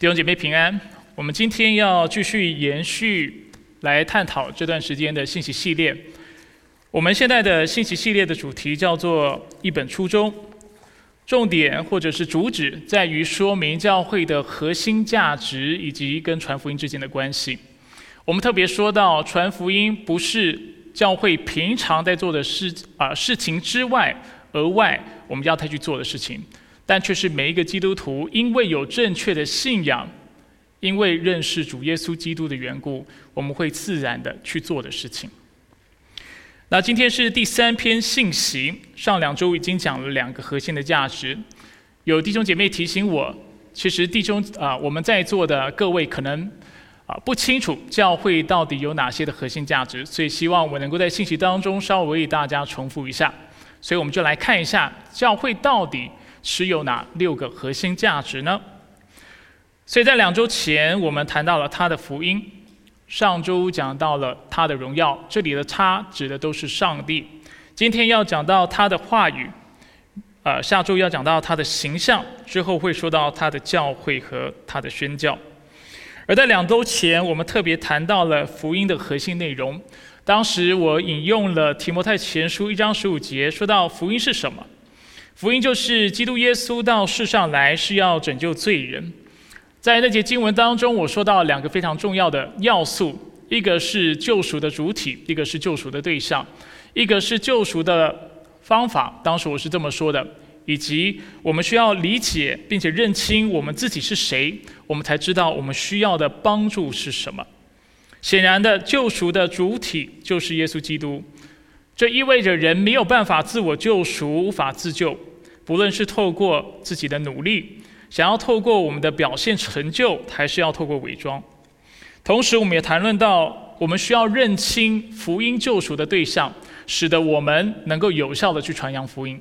弟兄姐妹平安，我们今天要继续延续来探讨这段时间的信息系列。我们现在的信息系列的主题叫做“一本初衷”，重点或者是主旨在于说明教会的核心价值以及跟传福音之间的关系。我们特别说到，传福音不是教会平常在做的事啊事情之外，额外我们要他去做的事情。但却是每一个基督徒，因为有正确的信仰，因为认识主耶稣基督的缘故，我们会自然的去做的事情。那今天是第三篇信息，上两周已经讲了两个核心的价值。有弟兄姐妹提醒我，其实弟兄啊，我们在座的各位可能啊不清楚教会到底有哪些的核心价值，所以希望我能够在信息当中稍微为大家重复一下。所以我们就来看一下教会到底。是有哪六个核心价值呢？所以在两周前，我们谈到了他的福音；上周讲到了他的荣耀，这里的他指的都是上帝。今天要讲到他的话语，呃，下周要讲到他的形象，之后会说到他的教会和他的宣教。而在两周前，我们特别谈到了福音的核心内容。当时我引用了提摩太前书一章十五节，说到福音是什么？福音就是基督耶稣到世上来是要拯救罪人。在那节经文当中，我说到两个非常重要的要素：一个是救赎的主体，一个是救赎的对象；一个是救赎的方法。当时我是这么说的，以及我们需要理解并且认清我们自己是谁，我们才知道我们需要的帮助是什么。显然的，救赎的主体就是耶稣基督，这意味着人没有办法自我救赎，无法自救。不论是透过自己的努力，想要透过我们的表现成就，还是要透过伪装。同时，我们也谈论到，我们需要认清福音救赎的对象，使得我们能够有效的去传扬福音。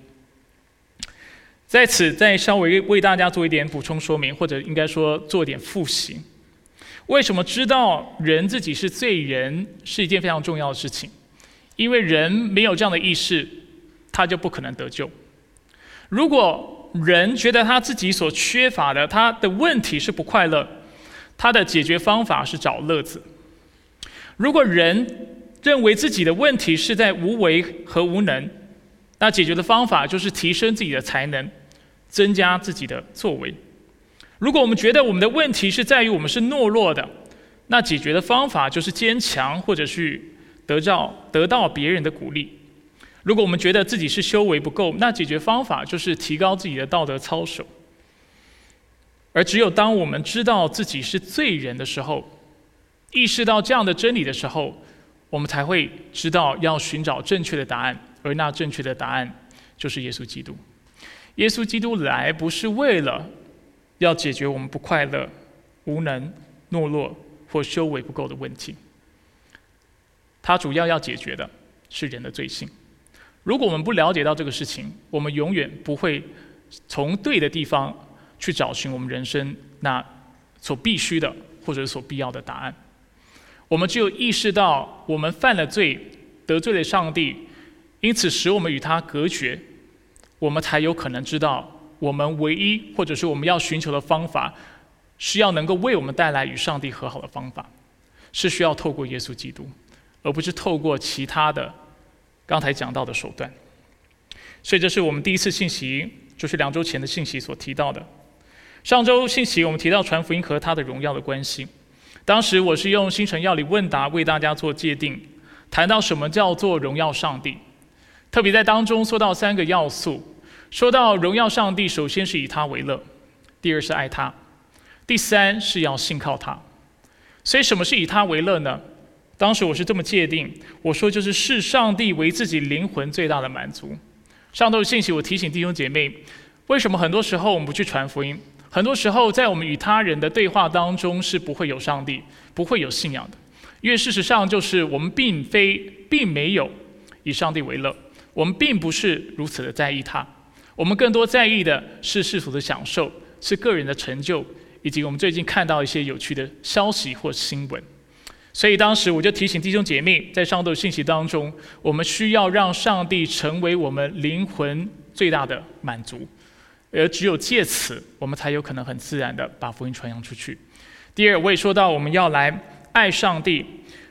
在此，再稍微为大家做一点补充说明，或者应该说做一点复习。为什么知道人自己是罪人是一件非常重要的事情？因为人没有这样的意识，他就不可能得救。如果人觉得他自己所缺乏的，他的问题是不快乐，他的解决方法是找乐子。如果人认为自己的问题是在无为和无能，那解决的方法就是提升自己的才能，增加自己的作为。如果我们觉得我们的问题是在于我们是懦弱的，那解决的方法就是坚强，或者去得到得到别人的鼓励。如果我们觉得自己是修为不够，那解决方法就是提高自己的道德操守。而只有当我们知道自己是罪人的时候，意识到这样的真理的时候，我们才会知道要寻找正确的答案。而那正确的答案就是耶稣基督。耶稣基督来不是为了要解决我们不快乐、无能、懦弱或修为不够的问题，他主要要解决的是人的罪性。如果我们不了解到这个事情，我们永远不会从对的地方去找寻我们人生那所必须的或者所必要的答案。我们只有意识到我们犯了罪，得罪了上帝，因此使我们与他隔绝，我们才有可能知道我们唯一或者是我们要寻求的方法，是要能够为我们带来与上帝和好的方法，是需要透过耶稣基督，而不是透过其他的。刚才讲到的手段，所以这是我们第一次信息，就是两周前的信息所提到的。上周信息我们提到传福音和他的荣耀的关系，当时我是用星辰要理问答为大家做界定，谈到什么叫做荣耀上帝，特别在当中说到三个要素，说到荣耀上帝，首先是以他为乐，第二是爱他，第三是要信靠他。所以什么是以他为乐呢？当时我是这么界定，我说就是视上帝为自己灵魂最大的满足。上头的信息，我提醒弟兄姐妹，为什么很多时候我们不去传福音？很多时候在我们与他人的对话当中是不会有上帝，不会有信仰的，因为事实上就是我们并非并没有以上帝为乐，我们并不是如此的在意他，我们更多在意的是世俗的享受，是个人的成就，以及我们最近看到一些有趣的消息或新闻。所以当时我就提醒弟兄姐妹，在上头信息当中，我们需要让上帝成为我们灵魂最大的满足，而只有借此，我们才有可能很自然的把福音传扬出去。第二，我也说到我们要来爱上帝，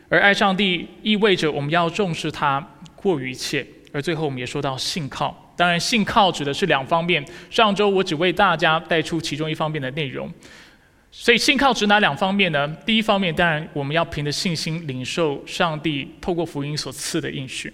而爱上帝意味着我们要重视他过于一切。而最后，我们也说到信靠。当然，信靠指的是两方面。上周我只为大家带出其中一方面的内容。所以，信靠指哪两方面呢？第一方面，当然我们要凭着信心领受上帝透过福音所赐的应许。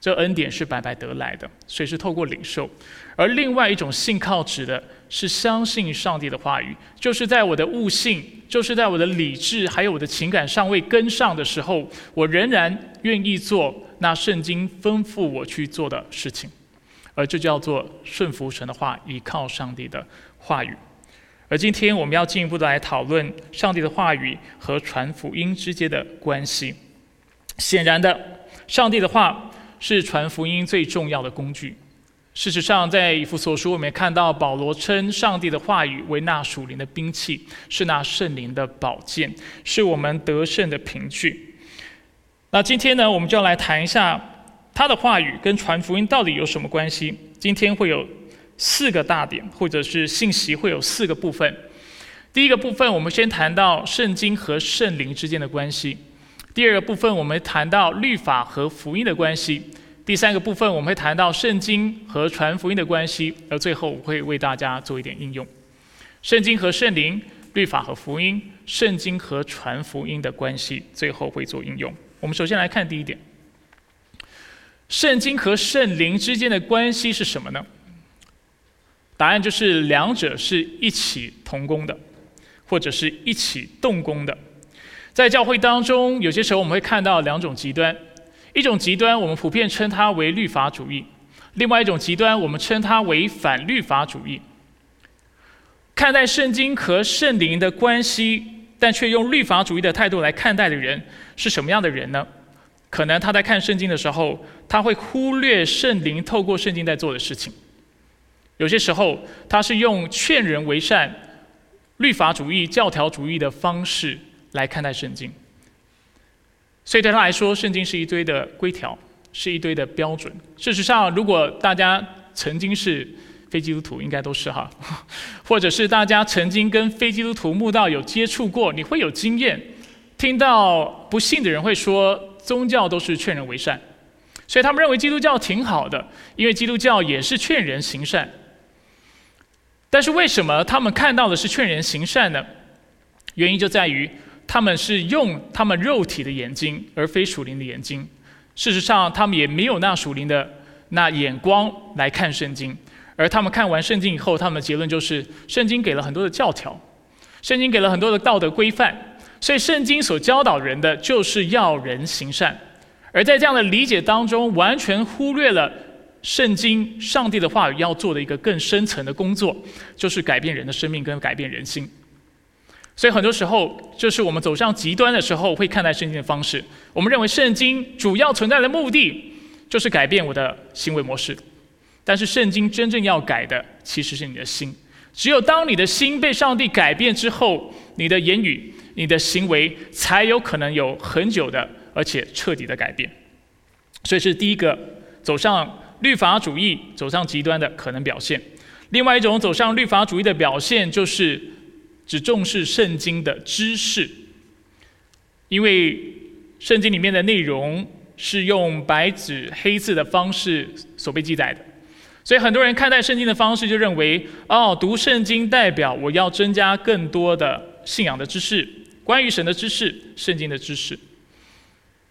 这恩典是白白得来的，所以是透过领受。而另外一种信靠指的是相信上帝的话语，就是在我的悟性，就是在我的理智还有我的情感尚未跟上的时候，我仍然愿意做那圣经吩咐我去做的事情。而这叫做顺服神的话，依靠上帝的话语。而今天我们要进一步的来讨论上帝的话语和传福音之间的关系。显然的，上帝的话。是传福音最重要的工具。事实上，在以弗所书，我们也看到保罗称上帝的话语为那属灵的兵器，是那圣灵的宝剑，是我们得胜的凭据。那今天呢，我们就要来谈一下他的话语跟传福音到底有什么关系。今天会有四个大点，或者是信息会有四个部分。第一个部分，我们先谈到圣经和圣灵之间的关系。第二个部分，我们谈到律法和福音的关系；第三个部分，我们会谈到圣经和传福音的关系；而最后，我会为大家做一点应用：圣经和圣灵、律法和福音、圣经和传福音的关系，最后会做应用。我们首先来看第一点：圣经和圣灵之间的关系是什么呢？答案就是两者是一起同工的，或者是一起动工的。在教会当中，有些时候我们会看到两种极端，一种极端我们普遍称它为律法主义，另外一种极端我们称它为反律法主义。看待圣经和圣灵的关系，但却用律法主义的态度来看待的人是什么样的人呢？可能他在看圣经的时候，他会忽略圣灵透过圣经在做的事情。有些时候，他是用劝人为善、律法主义、教条主义的方式。来看待圣经，所以对他来说，圣经是一堆的规条，是一堆的标准。事实上，如果大家曾经是非基督徒，应该都是哈，或者是大家曾经跟非基督徒慕道有接触过，你会有经验，听到不信的人会说，宗教都是劝人为善，所以他们认为基督教挺好的，因为基督教也是劝人行善。但是为什么他们看到的是劝人行善呢？原因就在于。他们是用他们肉体的眼睛，而非属灵的眼睛。事实上，他们也没有那属灵的那眼光来看圣经。而他们看完圣经以后，他们的结论就是：圣经给了很多的教条，圣经给了很多的道德规范。所以，圣经所教导人的就是要人行善。而在这样的理解当中，完全忽略了圣经上帝的话语要做的一个更深层的工作，就是改变人的生命跟改变人心。所以很多时候，就是我们走向极端的时候，会看待圣经的方式。我们认为圣经主要存在的目的，就是改变我的行为模式。但是圣经真正要改的，其实是你的心。只有当你的心被上帝改变之后，你的言语、你的行为，才有可能有很久的而且彻底的改变。所以是第一个走上律法主义、走上极端的可能表现。另外一种走上律法主义的表现，就是。只重视圣经的知识，因为圣经里面的内容是用白纸黑字的方式所被记载的，所以很多人看待圣经的方式就认为，哦，读圣经代表我要增加更多的信仰的知识，关于神的知识，圣经的知识，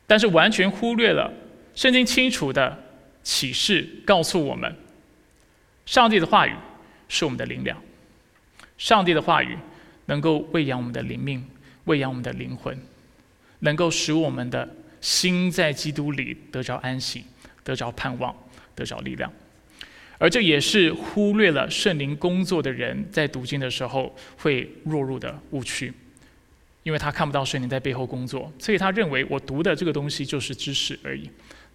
但是完全忽略了圣经清楚的启示告诉我们，上帝的话语是我们的灵粮，上帝的话语。能够喂养我们的灵命，喂养我们的灵魂，能够使我们的心在基督里得着安息，得着盼望，得着力量。而这也是忽略了圣灵工作的人在读经的时候会落入的误区，因为他看不到圣灵在背后工作，所以他认为我读的这个东西就是知识而已，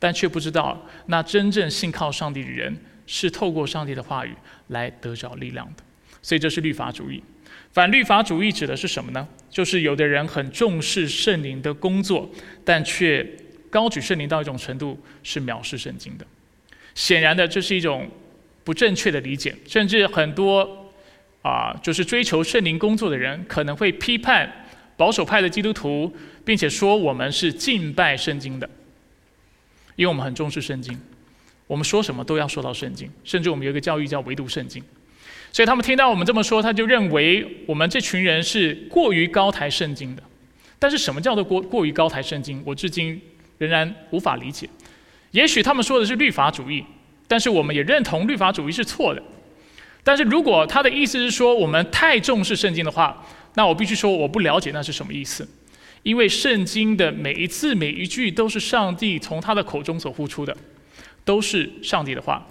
但却不知道那真正信靠上帝的人是透过上帝的话语来得着力量的。所以这是律法主义。反律法主义指的是什么呢？就是有的人很重视圣灵的工作，但却高举圣灵到一种程度，是藐视圣经的。显然的，这是一种不正确的理解，甚至很多啊，就是追求圣灵工作的人，可能会批判保守派的基督徒，并且说我们是敬拜圣经的，因为我们很重视圣经，我们说什么都要说到圣经，甚至我们有一个教育叫唯独圣经，所以他们听到我们这么说，他就认为我们这群人是过于高抬圣经的。但是什么叫做过过于高抬圣经？我至今仍然无法理解。也许他们说的是律法主义。但是我们也认同律法主义是错的。但是如果他的意思是说我们太重视圣经的话，那我必须说我不了解那是什么意思。因为圣经的每一字每一句都是上帝从他的口中所呼出的，都是上帝的话。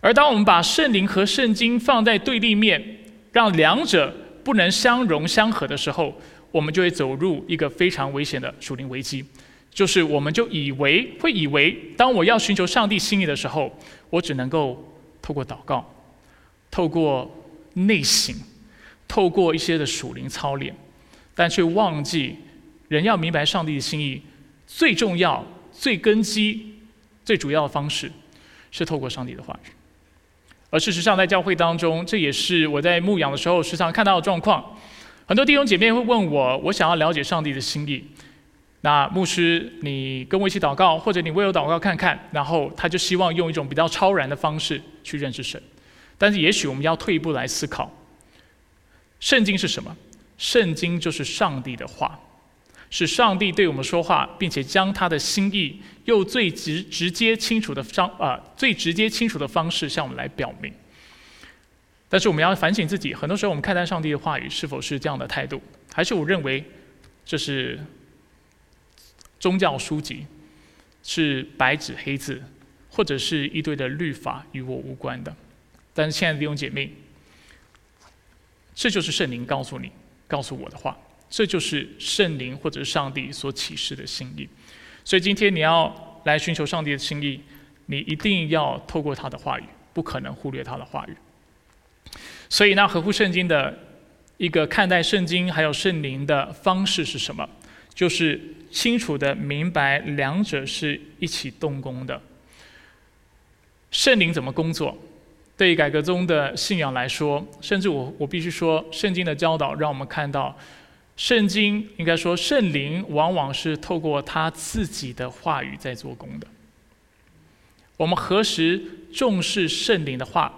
而当我们把圣灵和圣经放在对立面，让两者不能相容相合的时候，我们就会走入一个非常危险的属灵危机。就是我们就以为会以为，当我要寻求上帝心意的时候，我只能够透过祷告，透过内省，透过一些的属灵操练，但却忘记人要明白上帝的心意，最重要、最根基、最主要的方式是透过上帝的话语。而事实上，在教会当中，这也是我在牧养的时候时常看到的状况。很多弟兄姐妹会问我，我想要了解上帝的心意。那牧师，你跟我一起祷告，或者你为我祷告看看，然后他就希望用一种比较超然的方式去认识神。但是也许我们要退一步来思考，圣经是什么？圣经就是上帝的话，是上帝对我们说话，并且将他的心意用最直直接清楚的方啊最直接清楚的方式向我们来表明。但是我们要反省自己，很多时候我们看待上帝的话语是否是这样的态度，还是我认为这是？宗教书籍是白纸黑字，或者是一堆的律法与我无关的。但是，亲爱的弟兄姐妹，这就是圣灵告诉你、告诉我的话，这就是圣灵或者上帝所启示的心意。所以，今天你要来寻求上帝的心意，你一定要透过他的话语，不可能忽略他的话语。所以，那合乎圣经的一个看待圣经还有圣灵的方式是什么？就是清楚的明白两者是一起动工的。圣灵怎么工作？对于改革宗的信仰来说，甚至我我必须说，圣经的教导让我们看到，圣经应该说圣灵往往是透过他自己的话语在做工的。我们何时重视圣灵的话，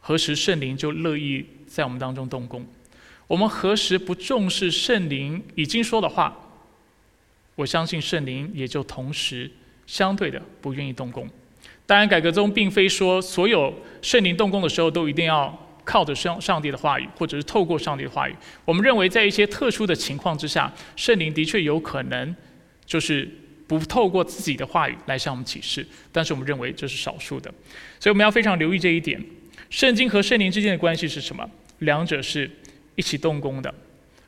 何时圣灵就乐意在我们当中动工。我们何时不重视圣灵已经说的话？我相信圣灵也就同时相对的不愿意动工。当然，改革中并非说所有圣灵动工的时候都一定要靠着上上帝的话语，或者是透过上帝的话语。我们认为，在一些特殊的情况之下，圣灵的确有可能就是不透过自己的话语来向我们启示，但是我们认为这是少数的。所以我们要非常留意这一点：圣经和圣灵之间的关系是什么？两者是。一起动工的，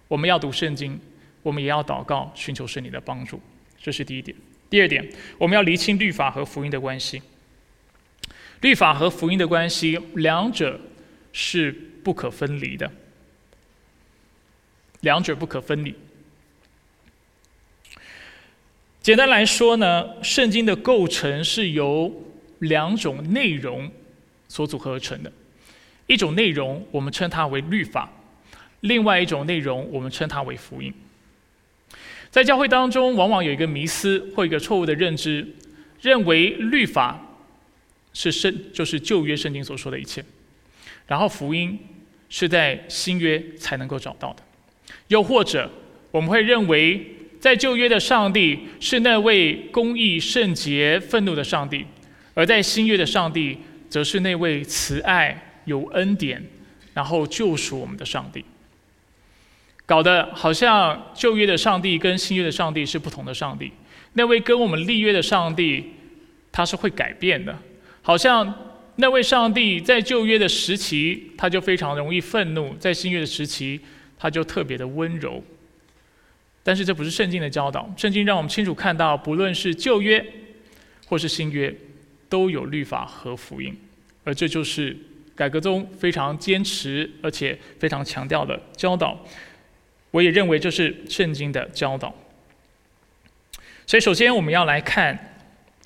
我们要读圣经，我们也要祷告，寻求圣灵的帮助，这是第一点。第二点，我们要厘清律法和福音的关系。律法和福音的关系，两者是不可分离的，两者不可分离。简单来说呢，圣经的构成是由两种内容所组合而成的，一种内容我们称它为律法。另外一种内容，我们称它为福音。在教会当中，往往有一个迷思或一个错误的认知，认为律法是圣，就是旧约圣经所说的一切，然后福音是在新约才能够找到的。又或者，我们会认为，在旧约的上帝是那位公义、圣洁、愤怒的上帝，而在新约的上帝，则是那位慈爱、有恩典，然后救赎我们的上帝。搞得好像旧约的上帝跟新约的上帝是不同的上帝。那位跟我们立约的上帝，他是会改变的。好像那位上帝在旧约的时期，他就非常容易愤怒；在新约的时期，他就特别的温柔。但是这不是圣经的教导。圣经让我们清楚看到，不论是旧约或是新约，都有律法和福音。而这就是改革中非常坚持而且非常强调的教导。我也认为这是圣经的教导。所以，首先我们要来看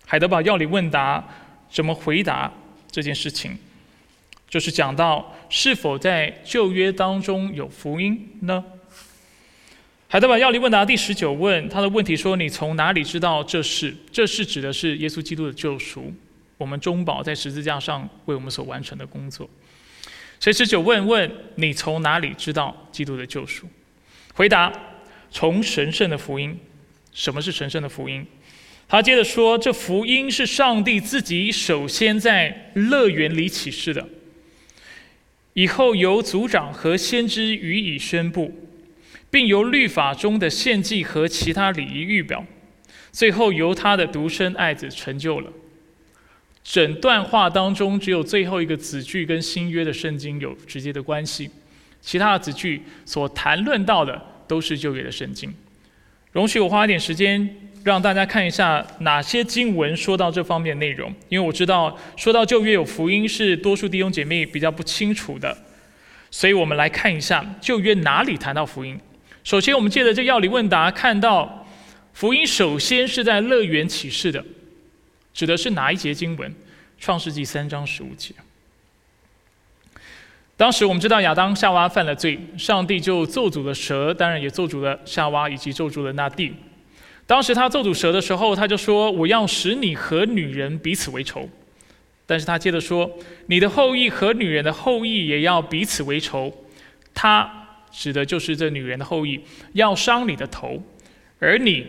海德堡要理问答怎么回答这件事情，就是讲到是否在旧约当中有福音呢？海德堡要理问答第十九问，他的问题说：“你从哪里知道这是？这是指的是耶稣基督的救赎，我们中保在十字架上为我们所完成的工作。”所以十九问问你从哪里知道基督的救赎？回答：从神圣的福音。什么是神圣的福音？他接着说：“这福音是上帝自己首先在乐园里启示的，以后由族长和先知予以宣布。”并由律法中的献祭和其他礼仪预表，最后由他的独生爱子成就了。整段话当中，只有最后一个子句跟新约的圣经有直接的关系，其他的子句所谈论到的都是旧约的圣经。容许我花一点时间让大家看一下哪些经文说到这方面内容，因为我知道说到旧约有福音是多数弟兄姐妹比较不清楚的，所以我们来看一下旧约哪里谈到福音。首先，我们借着这药理问答，看到福音首先是在乐园启示的，指的是哪一节经文？创世纪三章十五节。当时我们知道亚当夏娃犯了罪，上帝就咒诅了蛇，当然也咒诅了夏娃以及咒诅了那地。当时他咒诅蛇的时候，他就说：“我要使你和女人彼此为仇。”但是他接着说：“你的后裔和女人的后裔也要彼此为仇。”他。指的就是这女人的后裔要伤你的头，而你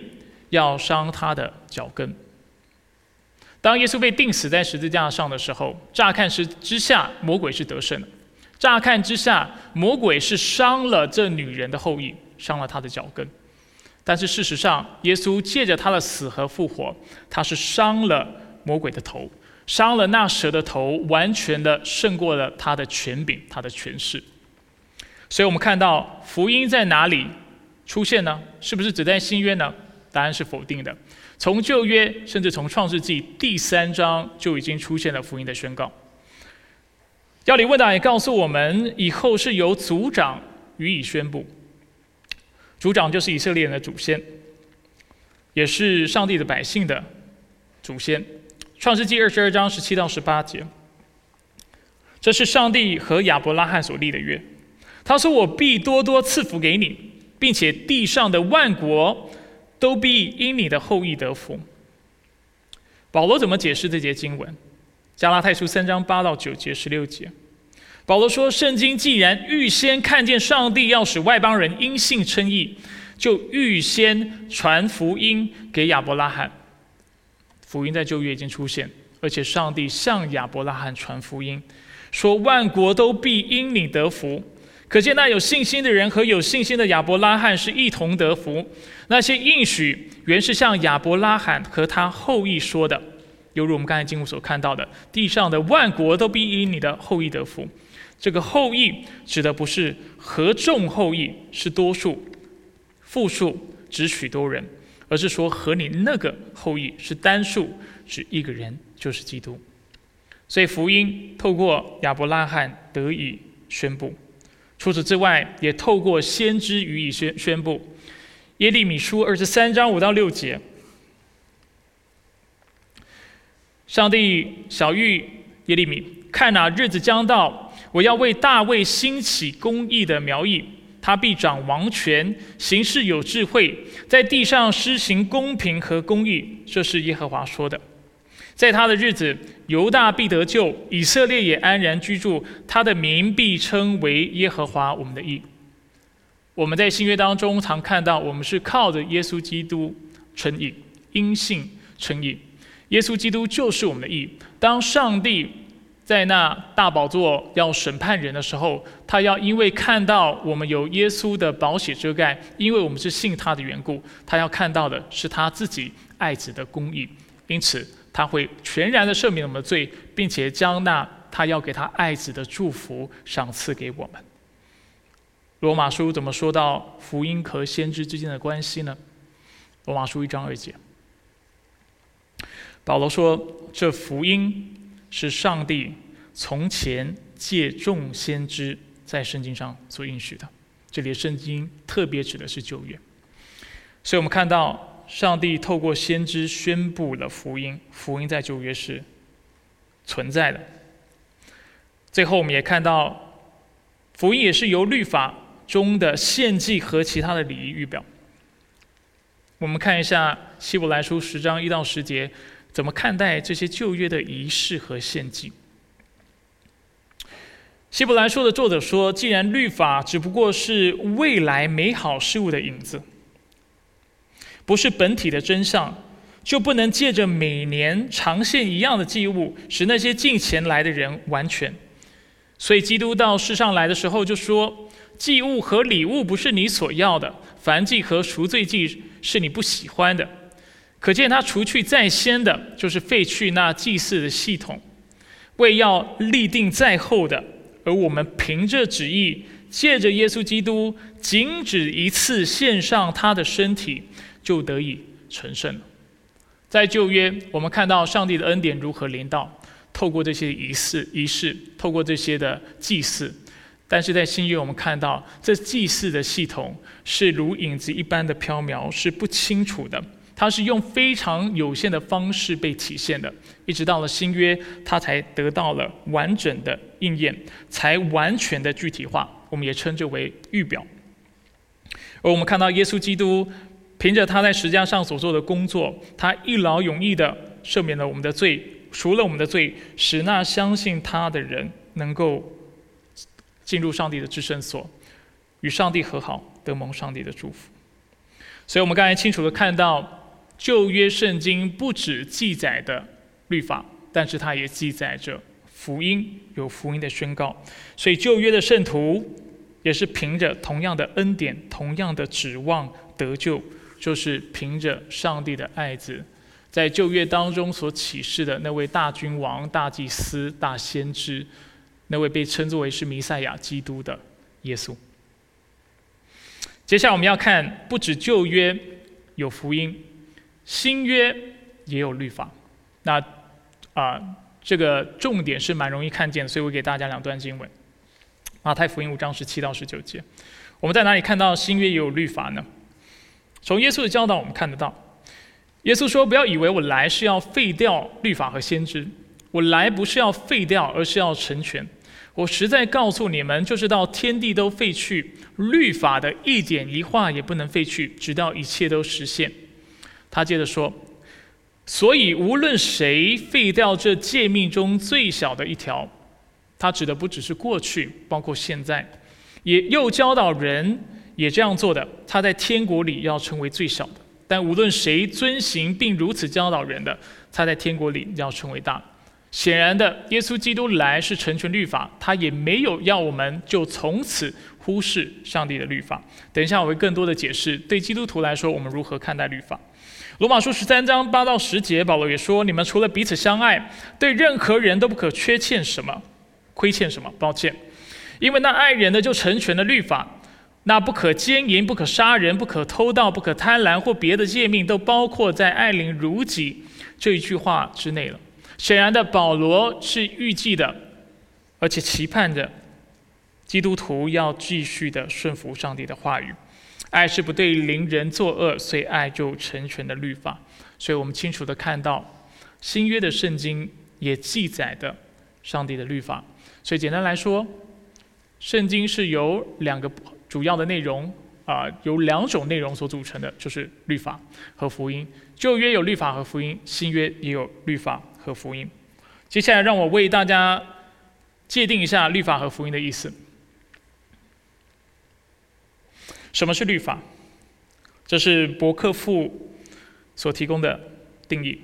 要伤她的脚跟。当耶稣被钉死在十字架上的时候，乍看之之下，魔鬼是得胜的；乍看之下，魔鬼是伤了这女人的后裔，伤了她的脚跟。但是事实上，耶稣借着他的死和复活，他是伤了魔鬼的头，伤了那蛇的头，完全的胜过了他的权柄，他的权势。所以我们看到福音在哪里出现呢？是不是只在新约呢？答案是否定的。从旧约，甚至从创世纪第三章就已经出现了福音的宣告。要理问答也告诉我们，以后是由族长予以宣布。族长就是以色列人的祖先，也是上帝的百姓的祖先。创世纪二十二章十七到十八节，这是上帝和亚伯拉罕所立的约。他说：“我必多多赐福给你，并且地上的万国都必因你的后裔得福。”保罗怎么解释这节经文？加拉太书三章八到九节、十六节，保罗说：“圣经既然预先看见上帝要使外邦人因信称义，就预先传福音给亚伯拉罕。福音在旧约已经出现，而且上帝向亚伯拉罕传福音，说万国都必因你得福。”可见，那有信心的人和有信心的亚伯拉罕是一同得福。那些应许原是向亚伯拉罕和他后裔说的，犹如我们刚才经文所看到的：“地上的万国都必因你的后裔得福。”这个后裔指的不是合众后裔，是多数、复数，指许多人，而是说和你那个后裔是单数，指一个人，就是基督。所以福音透过亚伯拉罕得以宣布。除此之外，也透过先知予以宣宣布。耶利米书二十三章五到六节，上帝小谕耶利米：看哪，日子将到，我要为大卫兴起公义的苗裔，他必掌王权，行事有智慧，在地上施行公平和公义。这是耶和华说的。在他的日子，犹大必得救，以色列也安然居住，他的名必称为耶和华我们的义。我们在新约当中常看到，我们是靠着耶稣基督称义，因信称义。耶稣基督就是我们的义。当上帝在那大宝座要审判人的时候，他要因为看到我们有耶稣的宝血遮盖，因为我们是信他的缘故，他要看到的是他自己爱子的公义。因此。他会全然的赦免我们的罪，并且将那他要给他爱子的祝福赏赐给我们。罗马书怎么说到福音和先知之间的关系呢？罗马书一章二节，保罗说：“这福音是上帝从前借众先知在圣经上所应许的。”这里的圣经特别指的是旧约，所以我们看到。上帝透过先知宣布了福音，福音在旧约是存在的，最后，我们也看到福音也是由律法中的献祭和其他的礼仪预表。我们看一下希伯来书十章一到十节，怎么看待这些旧约的仪式和献祭？希伯来书的作者说：“既然律法只不过是未来美好事物的影子，不是本体的真相。”就不能借着每年长线一样的祭物，使那些进前来的人完全。所以基督到世上来的时候就说：祭物和礼物不是你所要的，凡祭和赎罪祭是你不喜欢的。可见他除去在先的，就是废去那祭祀的系统，为要立定在后的。而我们凭着旨意，借着耶稣基督，仅止一次献上他的身体，就得以成圣了。在旧约，我们看到上帝的恩典如何临到，透过这些仪式、仪式，透过这些的祭祀；但是在新约，我们看到这祭祀的系统是如影子一般的飘渺，是不清楚的。它是用非常有限的方式被体现的，一直到了新约，它才得到了完整的应验，才完全的具体化。我们也称之为预表。而我们看到耶稣基督。凭着他在十字架上所做的工作，他一劳永逸地赦免了我们的罪，赎了我们的罪，使那相信他的人能够进入上帝的至圣所，与上帝和好，得蒙上帝的祝福。所以，我们刚才清楚地看到，旧约圣经不只记载的律法，但是它也记载着福音，有福音的宣告。所以，旧约的圣徒也是凭着同样的恩典，同样的指望得救。就是凭着上帝的爱子，在旧约当中所启示的那位大君王、大祭司、大先知，那位被称作为是弥赛亚基督的耶稣。接下来我们要看，不止旧约有福音，新约也有律法。那啊，这个重点是蛮容易看见，所以我给大家两段经文：马太福音五章十七到十九节。我们在哪里看到新约也有律法呢？从耶稣的教导，我们看得到，耶稣说：“不要以为我来是要废掉律法和先知，我来不是要废掉，而是要成全。我实在告诉你们，就是到天地都废去，律法的一点一画也不能废去，直到一切都实现。”他接着说：“所以无论谁废掉这诫命中最小的一条，他指的不只是过去，包括现在，也又教导人。”也这样做的，他在天国里要成为最小的。但无论谁遵行并如此教导人的，他在天国里要成为大。显然的，耶稣基督来是成全律法，他也没有要我们就从此忽视上帝的律法。等一下我会更多的解释，对基督徒来说，我们如何看待律法。罗马书十三章八到十节，保罗也说：你们除了彼此相爱，对任何人都不可缺欠什么，亏欠什么。抱歉，因为那爱人的就成全了律法。那不可奸淫、不可杀人、不可偷盗、不可贪婪或别的诫命，都包括在“爱邻如己”这一句话之内了。显然的，保罗是预计的，而且期盼着基督徒要继续的顺服上帝的话语。爱是不对邻人作恶，所以爱就成全了律法。所以我们清楚的看到，新约的圣经也记载的上帝的律法。所以简单来说，圣经是由两个。主要的内容啊，由两种内容所组成的，就是律法和福音。旧约有律法和福音，新约也有律法和福音。接下来，让我为大家界定一下律法和福音的意思。什么是律法？这是伯克富所提供的定义。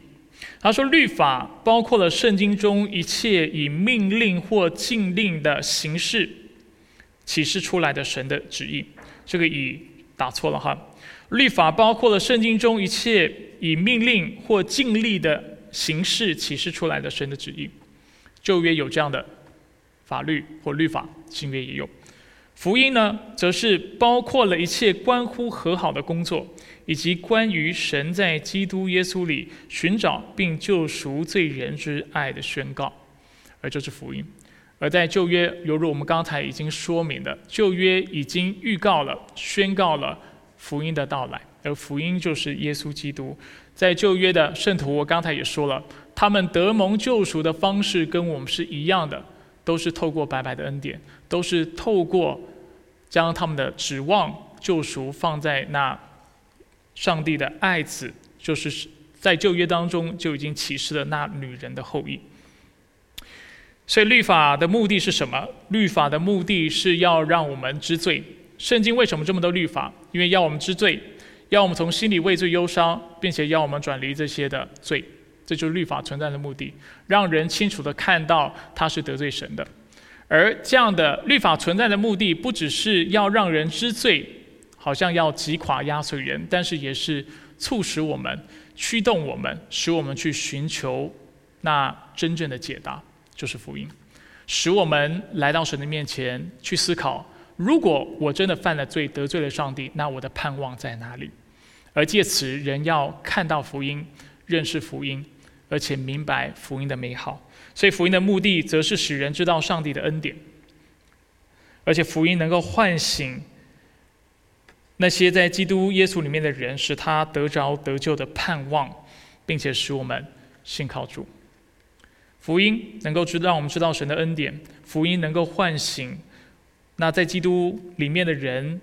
他说，律法包括了圣经中一切以命令或禁令的形式。启示出来的神的旨意，这个“以”打错了哈。律法包括了圣经中一切以命令或禁令的形式启示出来的神的旨意。旧约有这样的法律或律法，新约也有。福音呢，则是包括了一切关乎和好的工作，以及关于神在基督耶稣里寻找并救赎罪人之爱的宣告，而这是福音。而在旧约，犹如我们刚才已经说明的，旧约已经预告了、宣告了福音的到来，而福音就是耶稣基督。在旧约的圣徒，我刚才也说了，他们得蒙救赎的方式跟我们是一样的，都是透过白白的恩典，都是透过将他们的指望救赎放在那上帝的爱子，就是在旧约当中就已经启示了那女人的后裔。所以律法的目的是什么？律法的目的是要让我们知罪。圣经为什么这么多律法？因为要我们知罪，要我们从心里畏罪忧伤，并且要我们转离这些的罪。这就是律法存在的目的，让人清楚的看到他是得罪神的。而这样的律法存在的目的，不只是要让人知罪，好像要击垮压碎人，但是也是促使我们、驱动我们，使我们去寻求那真正的解答。就是福音，使我们来到神的面前去思考：如果我真的犯了罪，得罪了上帝，那我的盼望在哪里？而借此，人要看到福音，认识福音，而且明白福音的美好。所以，福音的目的，则是使人知道上帝的恩典，而且福音能够唤醒那些在基督耶稣里面的人，使他得着得救的盼望，并且使我们信靠主。福音能够知让我们知道神的恩典，福音能够唤醒那在基督里面的人，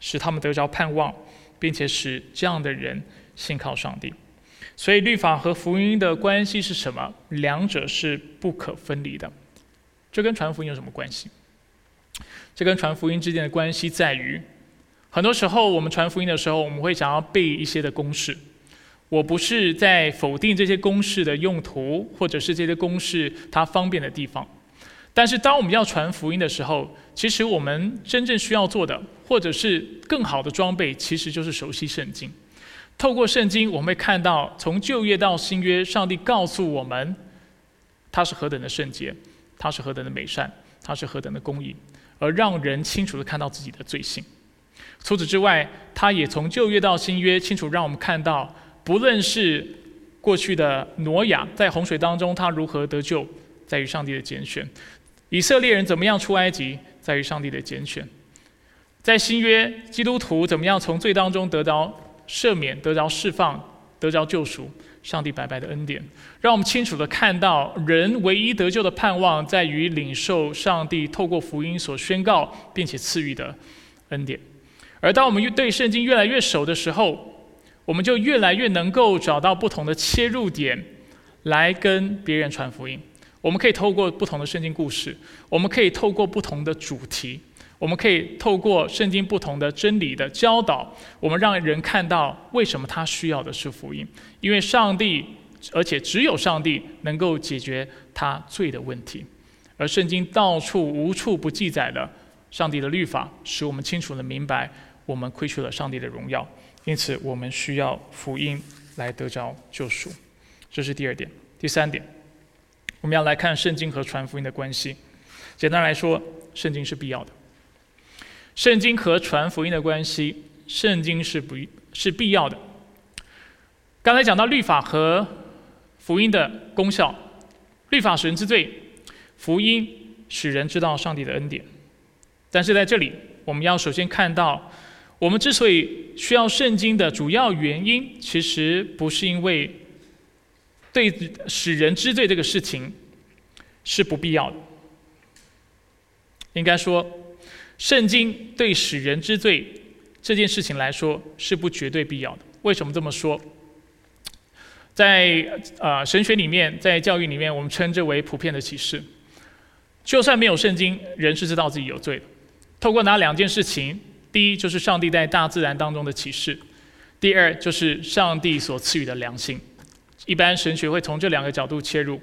使他们得着盼望，并且使这样的人信靠上帝。所以律法和福音的关系是什么？两者是不可分离的。这跟传福音有什么关系？这跟传福音之间的关系在于，很多时候我们传福音的时候，我们会想要背一些的公式。我不是在否定这些公式的用途，或者是这些公式它方便的地方。但是，当我们要传福音的时候，其实我们真正需要做的，或者是更好的装备，其实就是熟悉圣经。透过圣经，我们会看到从旧约到新约，上帝告诉我们，他是何等的圣洁，他是何等的美善，他是何等的公义，而让人清楚的看到自己的罪行。除此之外，他也从旧约到新约，清楚让我们看到。不论是过去的挪亚在洪水当中，他如何得救，在于上帝的拣选；以色列人怎么样出埃及，在于上帝的拣选；在新约，基督徒怎么样从罪当中得到赦免、得着释放、得着救赎，上帝白白的恩典，让我们清楚的看到，人唯一得救的盼望，在于领受上帝透过福音所宣告并且赐予的恩典。而当我们对圣经越来越熟的时候，我们就越来越能够找到不同的切入点，来跟别人传福音。我们可以透过不同的圣经故事，我们可以透过不同的主题，我们可以透过圣经不同的真理的教导，我们让人看到为什么他需要的是福音。因为上帝，而且只有上帝能够解决他罪的问题。而圣经到处无处不记载了上帝的律法，使我们清楚的明白我们亏缺了上帝的荣耀。因此，我们需要福音来得着救赎，这是第二点。第三点，我们要来看圣经和传福音的关系。简单来说，圣经是必要的。圣经和传福音的关系，圣经是不，是必要的。刚才讲到律法和福音的功效，律法使人知罪，福音使人知道上帝的恩典。但是在这里，我们要首先看到。我们之所以需要圣经的主要原因，其实不是因为对使人知罪这个事情是不必要的。应该说，圣经对使人知罪这件事情来说是不绝对必要的。为什么这么说？在呃神学里面，在教育里面，我们称之为普遍的启示。就算没有圣经，人是知道自己有罪的。透过哪两件事情？第一就是上帝在大自然当中的启示，第二就是上帝所赐予的良心。一般神学会从这两个角度切入，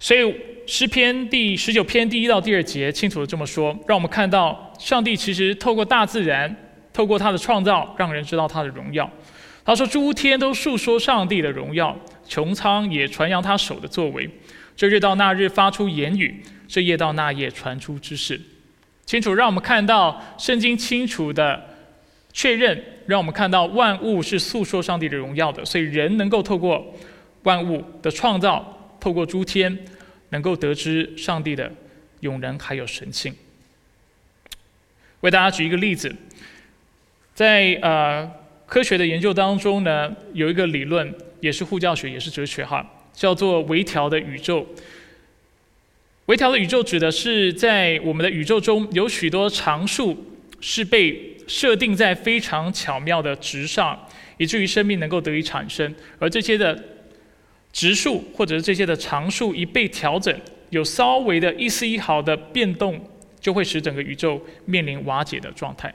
所以诗篇第十九篇第一到第二节清楚的这么说，让我们看到上帝其实透过大自然，透过他的创造，让人知道他的荣耀。他说：“诸天都述说上帝的荣耀，穹苍也传扬他手的作为。这日到那日发出言语，这夜到那夜传出知识。”清楚，让我们看到圣经清楚的确认，让我们看到万物是诉说上帝的荣耀的，所以人能够透过万物的创造，透过诸天，能够得知上帝的永仁还有神性。为大家举一个例子，在呃科学的研究当中呢，有一个理论，也是护教学，也是哲学哈，叫做微调的宇宙。微调的宇宙指的是在我们的宇宙中有许多常数是被设定在非常巧妙的值上，以至于生命能够得以产生。而这些的值数或者是这些的常数一被调整，有稍微的一丝一毫的变动，就会使整个宇宙面临瓦解的状态。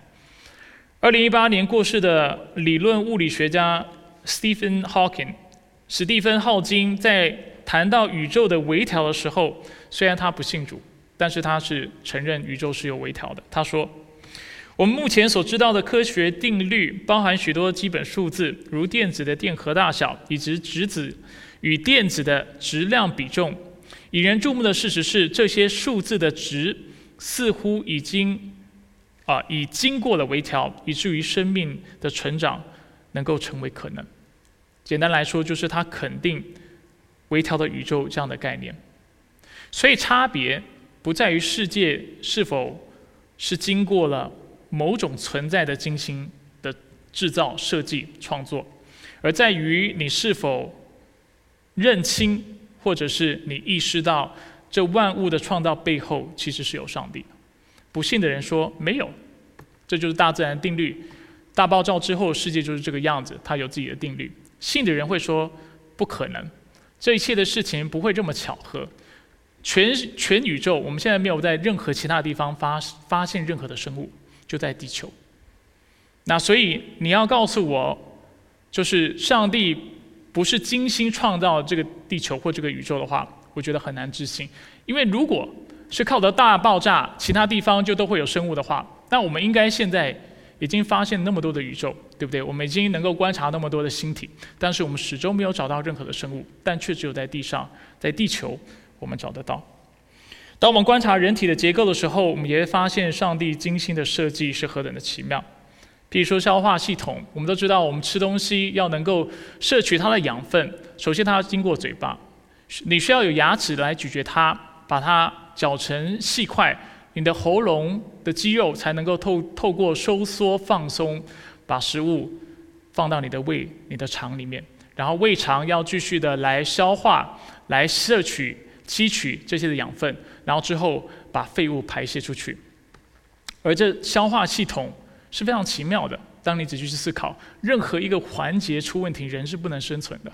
二零一八年过世的理论物理学家 Stephen Hawking，史蒂芬·浩金在谈到宇宙的微调的时候，虽然他不信主，但是他是承认宇宙是有微调的。他说：“我们目前所知道的科学定律包含许多基本数字，如电子的电荷大小，以及质子与电子的质量比重。引人注目的事实是，这些数字的值似乎已经啊已经过了微调，以至于生命的成长能够成为可能。简单来说，就是它肯定。”微调的宇宙这样的概念，所以差别不在于世界是否是经过了某种存在的精心的制造、设计、创作，而在于你是否认清，或者是你意识到这万物的创造背后其实是有上帝的。不信的人说没有，这就是大自然定律。大爆炸之后，世界就是这个样子，它有自己的定律。信的人会说不可能。这一切的事情不会这么巧合，全全宇宙，我们现在没有在任何其他地方发发现任何的生物，就在地球。那所以你要告诉我，就是上帝不是精心创造这个地球或这个宇宙的话，我觉得很难置信。因为如果是靠着大爆炸，其他地方就都会有生物的话，那我们应该现在。已经发现那么多的宇宙，对不对？我们已经能够观察那么多的星体，但是我们始终没有找到任何的生物，但却只有在地上，在地球，我们找得到。当我们观察人体的结构的时候，我们也会发现上帝精心的设计是何等的奇妙。比如说消化系统，我们都知道，我们吃东西要能够摄取它的养分，首先它要经过嘴巴，你需要有牙齿来咀嚼它，把它搅成细块。你的喉咙的肌肉才能够透透过收缩放松，把食物放到你的胃、你的肠里面，然后胃肠要继续的来消化、来摄取、吸取这些的养分，然后之后把废物排泄出去。而这消化系统是非常奇妙的。当你仔细去思考，任何一个环节出问题，人是不能生存的，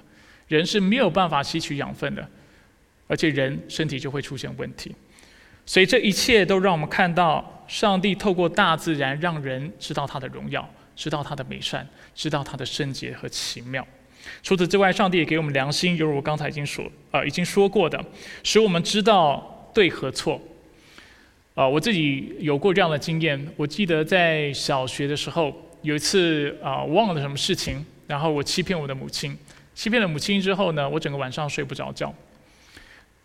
人是没有办法吸取养分的，而且人身体就会出现问题。所以这一切都让我们看到，上帝透过大自然让人知道他的荣耀，知道他的美善，知道他的圣洁和奇妙。除此之外，上帝也给我们良心，犹如我刚才已经说，啊，已经说过的，使我们知道对和错。啊，我自己有过这样的经验。我记得在小学的时候，有一次啊，忘了什么事情，然后我欺骗我的母亲，欺骗了母亲之后呢，我整个晚上睡不着觉。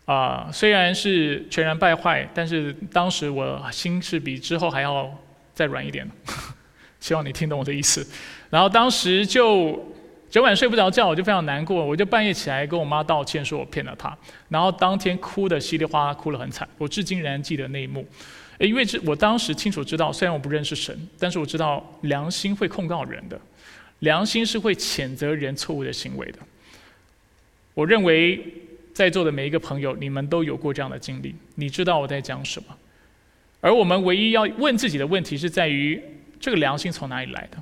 啊，虽然是全然败坏，但是当时我心是比之后还要再软一点。希望你听懂我的意思。然后当时就整晚睡不着觉，我就非常难过，我就半夜起来跟我妈道歉，说我骗了她。然后当天哭的稀里哗啦，哭得很惨。我至今仍然记得那一幕，因为这我当时清楚知道，虽然我不认识神，但是我知道良心会控告人的，良心是会谴责人错误的行为的。我认为。在座的每一个朋友，你们都有过这样的经历，你知道我在讲什么。而我们唯一要问自己的问题是在于：这个良心从哪里来的？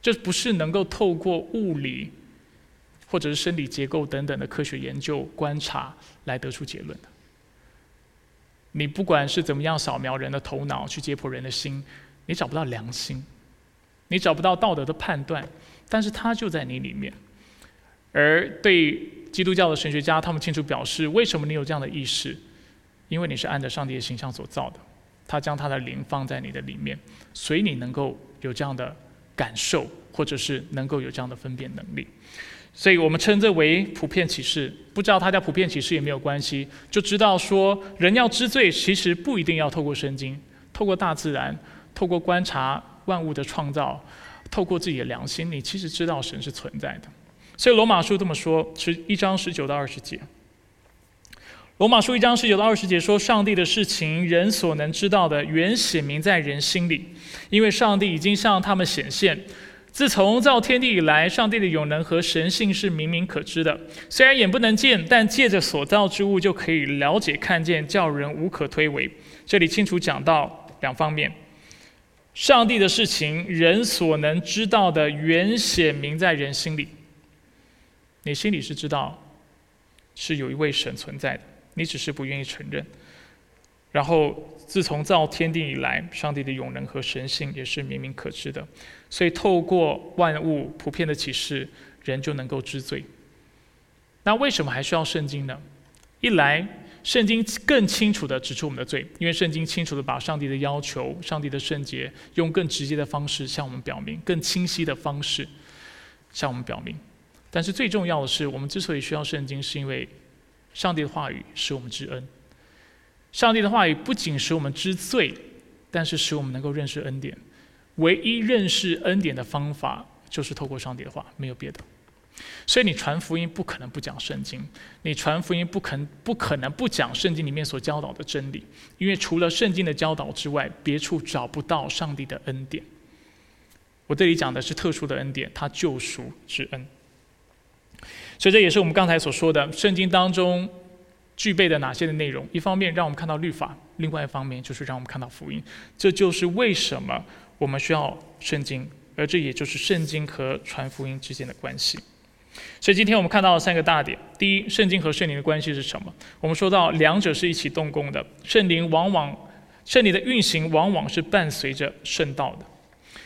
这不是能够透过物理或者是生理结构等等的科学研究观察来得出结论的。你不管是怎么样扫描人的头脑去解剖人的心，你找不到良心，你找不到道德的判断，但是它就在你里面。而对。基督教的神学家，他们清楚表示，为什么你有这样的意识？因为你是按着上帝的形象所造的，他将他的灵放在你的里面，所以你能够有这样的感受，或者是能够有这样的分辨能力。所以我们称之为普遍启示。不知道它叫普遍启示也没有关系，就知道说，人要知罪，其实不一定要透过圣经，透过大自然，透过观察万物的创造，透过自己的良心，你其实知道神是存在的。所以罗马书这么说，十一章十九到二十节。罗马书一章十九到二十节说，上帝的事情，人所能知道的，原显明在人心里，因为上帝已经向他们显现，自从造天地以来，上帝的永能和神性是明明可知的。虽然眼不能见，但借着所造之物就可以了解看见，叫人无可推诿。这里清楚讲到两方面：上帝的事情，人所能知道的，原显明在人心里。你心里是知道，是有一位神存在的，你只是不愿意承认。然后，自从造天地以来，上帝的永能和神性也是明明可知的。所以，透过万物普遍的启示，人就能够知罪。那为什么还需要圣经呢？一来，圣经更清楚地指出我们的罪，因为圣经清楚地把上帝的要求、上帝的圣洁，用更直接的方式向我们表明，更清晰的方式向我们表明。但是最重要的是，我们之所以需要圣经，是因为上帝的话语使我们知恩。上帝的话语不仅使我们知罪，但是使我们能够认识恩典。唯一认识恩典的方法，就是透过上帝的话，没有别的。所以你传福音不可能不讲圣经，你传福音不可不可能不讲圣经里面所教导的真理，因为除了圣经的教导之外，别处找不到上帝的恩典。我这里讲的是特殊的恩典，它救赎之恩。所以这也是我们刚才所说的圣经当中。具备的哪些的内容？一方面让我们看到律法，另外一方面就是让我们看到福音。这就是为什么我们需要圣经，而这也就是圣经和传福音之间的关系。所以今天我们看到了三个大点：第一，圣经和圣灵的关系是什么？我们说到两者是一起动工的，圣灵往往圣灵的运行往往是伴随着圣道的。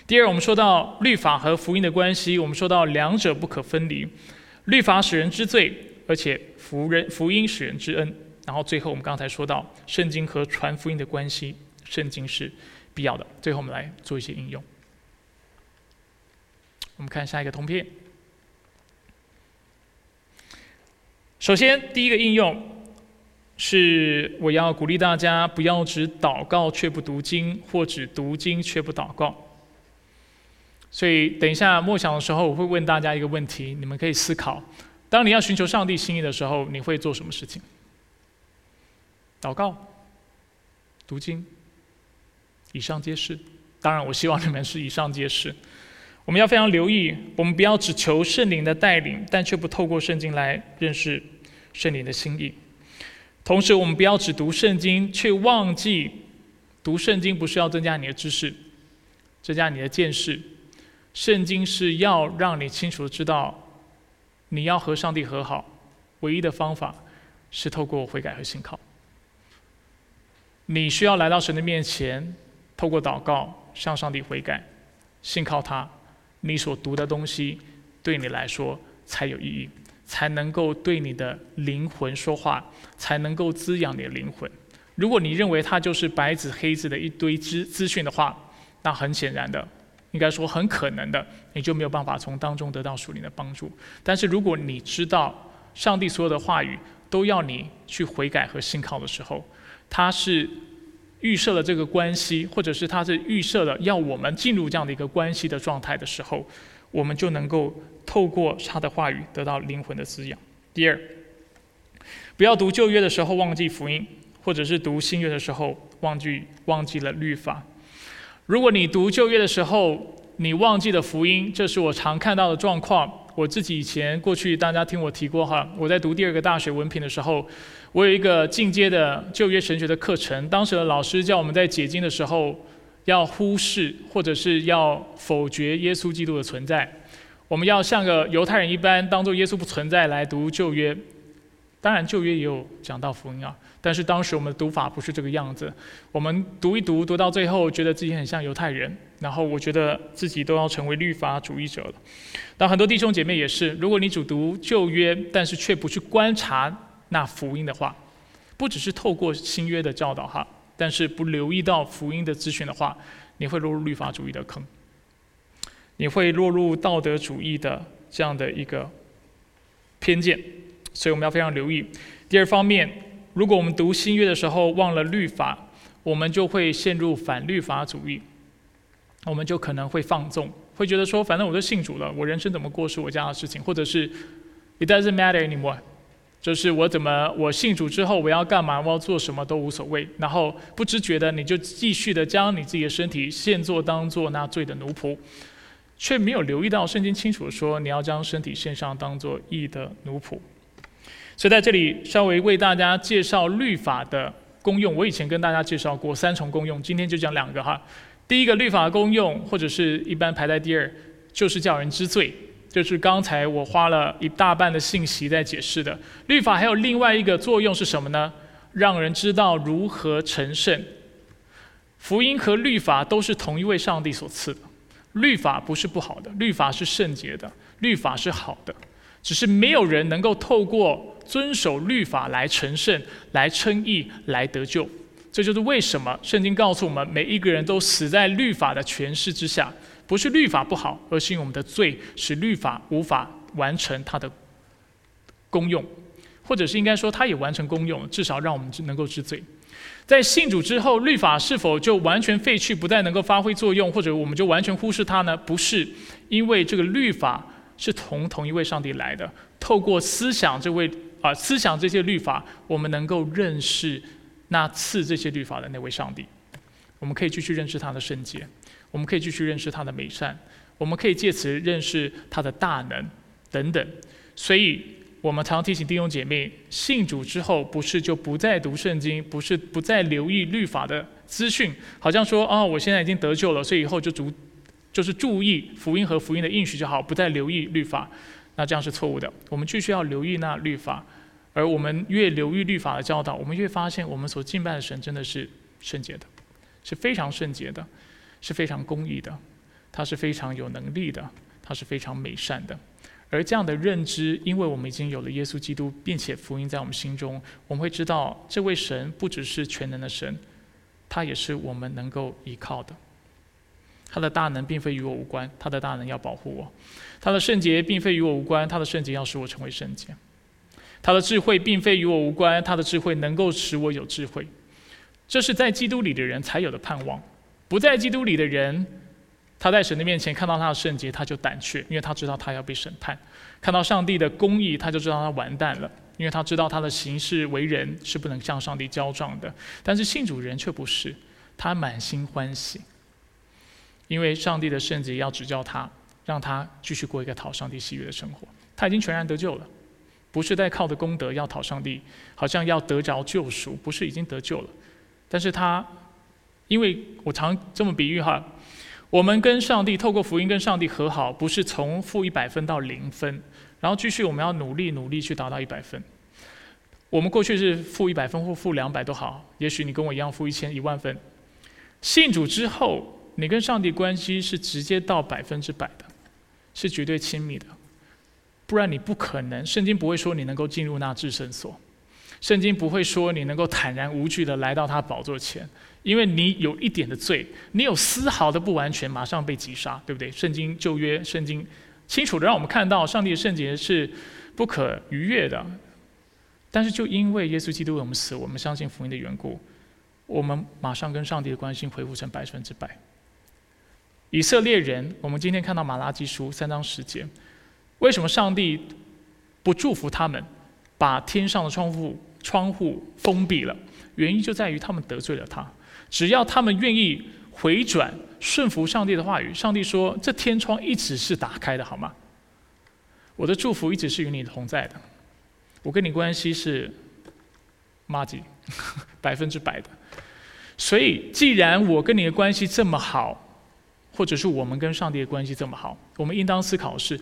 第二，我们说到律法和福音的关系，我们说到两者不可分离，律法使人知罪，而且。福人福音使人知恩，然后最后我们刚才说到圣经和传福音的关系，圣经是必要的。最后我们来做一些应用。我们看下一个通片。首先，第一个应用是我要鼓励大家不要只祷告却不读经，或只读经却不祷告。所以，等一下默想的时候，我会问大家一个问题，你们可以思考。当你要寻求上帝心意的时候，你会做什么事情？祷告、读经，以上皆是。当然，我希望你们是以上皆是。我们要非常留意，我们不要只求圣灵的带领，但却不透过圣经来认识圣灵的心意。同时，我们不要只读圣经，却忘记读圣经不是要增加你的知识、增加你的见识。圣经是要让你清楚知道。你要和上帝和好，唯一的方法是透过悔改和信靠。你需要来到神的面前，透过祷告向上帝悔改，信靠他。你所读的东西对你来说才有意义，才能够对你的灵魂说话，才能够滋养你的灵魂。如果你认为它就是白纸黑字的一堆资资讯的话，那很显然的。应该说很可能的，你就没有办法从当中得到属灵的帮助。但是如果你知道上帝所有的话语都要你去悔改和信靠的时候，他是预设了这个关系，或者是他是预设了要我们进入这样的一个关系的状态的时候，我们就能够透过他的话语得到灵魂的滋养。第二，不要读旧约的时候忘记福音，或者是读新约的时候忘记忘记了律法。如果你读旧约的时候，你忘记了福音，这是我常看到的状况。我自己以前过去，大家听我提过哈，我在读第二个大学文凭的时候，我有一个进阶的旧约神学的课程。当时的老师叫我们在解经的时候，要忽视或者是要否决耶稣基督的存在。我们要像个犹太人一般，当做耶稣不存在来读旧约。当然旧约也有讲到福音啊。但是当时我们的读法不是这个样子，我们读一读，读到最后，觉得自己很像犹太人，然后我觉得自己都要成为律法主义者了。但很多弟兄姐妹也是，如果你只读旧约，但是却不去观察那福音的话，不只是透过新约的教导哈，但是不留意到福音的资讯的话，你会落入律法主义的坑，你会落入道德主义的这样的一个偏见，所以我们要非常留意。第二方面。如果我们读新约的时候忘了律法，我们就会陷入反律法主义，我们就可能会放纵，会觉得说，反正我都信主了，我人生怎么过是我家的事情，或者是 It doesn't matter anymore，就是我怎么我信主之后我要干嘛，我要做什么都无所谓，然后不知觉的你就继续的将你自己的身体现做当做那罪的奴仆，却没有留意到圣经清楚说你要将身体献上当做义的奴仆。所以在这里稍微为大家介绍律法的功用。我以前跟大家介绍过三重功用，今天就讲两个哈。第一个律法功用，或者是一般排在第二，就是叫人知罪。就是刚才我花了一大半的信息在解释的。律法还有另外一个作用是什么呢？让人知道如何成圣。福音和律法都是同一位上帝所赐的。律法不是不好的，律法是圣洁的，律法是好的。只是没有人能够透过遵守律法来成圣、来称义、来得救。这就是为什么圣经告诉我们，每一个人都死在律法的权势之下。不是律法不好，而是因为我们的罪使律法无法完成它的功用，或者是应该说，它也完成功用，至少让我们能够知罪。在信主之后，律法是否就完全废去，不再能够发挥作用，或者我们就完全忽视它呢？不是，因为这个律法是从同一位上帝来的，透过思想这位啊，思想这些律法，我们能够认识那赐这些律法的那位上帝，我们可以继续认识他的圣洁。我们可以继续认识他的美善，我们可以借此认识他的大能等等。所以，我们常提醒弟兄姐妹，信主之后不是就不再读圣经，不是不再留意律法的资讯，好像说哦，我现在已经得救了，所以以后就读就是注意福音和福音的应许就好，不再留意律法。那这样是错误的。我们继续要留意那律法，而我们越留意律法的教导，我们越发现我们所敬拜的神真的是圣洁的，是非常圣洁的。是非常公义的，他是非常有能力的，他是非常美善的。而这样的认知，因为我们已经有了耶稣基督，并且福音在我们心中，我们会知道这位神不只是全能的神，他也是我们能够依靠的。他的大能并非与我无关，他的大能要保护我；他的圣洁并非与我无关，他的圣洁要使我成为圣洁；他的智慧并非与我无关，他的智慧能够使我有智慧。这是在基督里的人才有的盼望。不在基督里的人，他在神的面前看到他的圣洁，他就胆怯，因为他知道他要被审判；看到上帝的公义，他就知道他完蛋了，因为他知道他的行事为人是不能向上帝交账的。但是信主人却不是，他满心欢喜，因为上帝的圣洁要指教他，让他继续过一个讨上帝喜悦的生活。他已经全然得救了，不是在靠的功德要讨上帝，好像要得着救赎，不是已经得救了，但是他。因为我常这么比喻哈，我们跟上帝透过福音跟上帝和好，不是从负一百分到零分，然后继续我们要努力努力去达到一百分。我们过去是负一百分或负两百都好，也许你跟我一样负一千一万分。信主之后，你跟上帝关系是直接到百分之百的，是绝对亲密的，不然你不可能。圣经不会说你能够进入那至圣所，圣经不会说你能够坦然无惧的来到他宝座前。因为你有一点的罪，你有丝毫的不完全，马上被击杀，对不对？圣经旧约圣经清楚的让我们看到，上帝的圣洁是不可逾越的。但是就因为耶稣基督为我们死，我们相信福音的缘故，我们马上跟上帝的关系恢复成百分之百。以色列人，我们今天看到马拉基书三章十节，为什么上帝不祝福他们，把天上的窗户窗户封闭了？原因就在于他们得罪了他。只要他们愿意回转顺服上帝的话语，上帝说：“这天窗一直是打开的，好吗？我的祝福一直是与你同在的，我跟你关系是妈吉，百分之百的。所以，既然我跟你的关系这么好，或者是我们跟上帝的关系这么好，我们应当思考是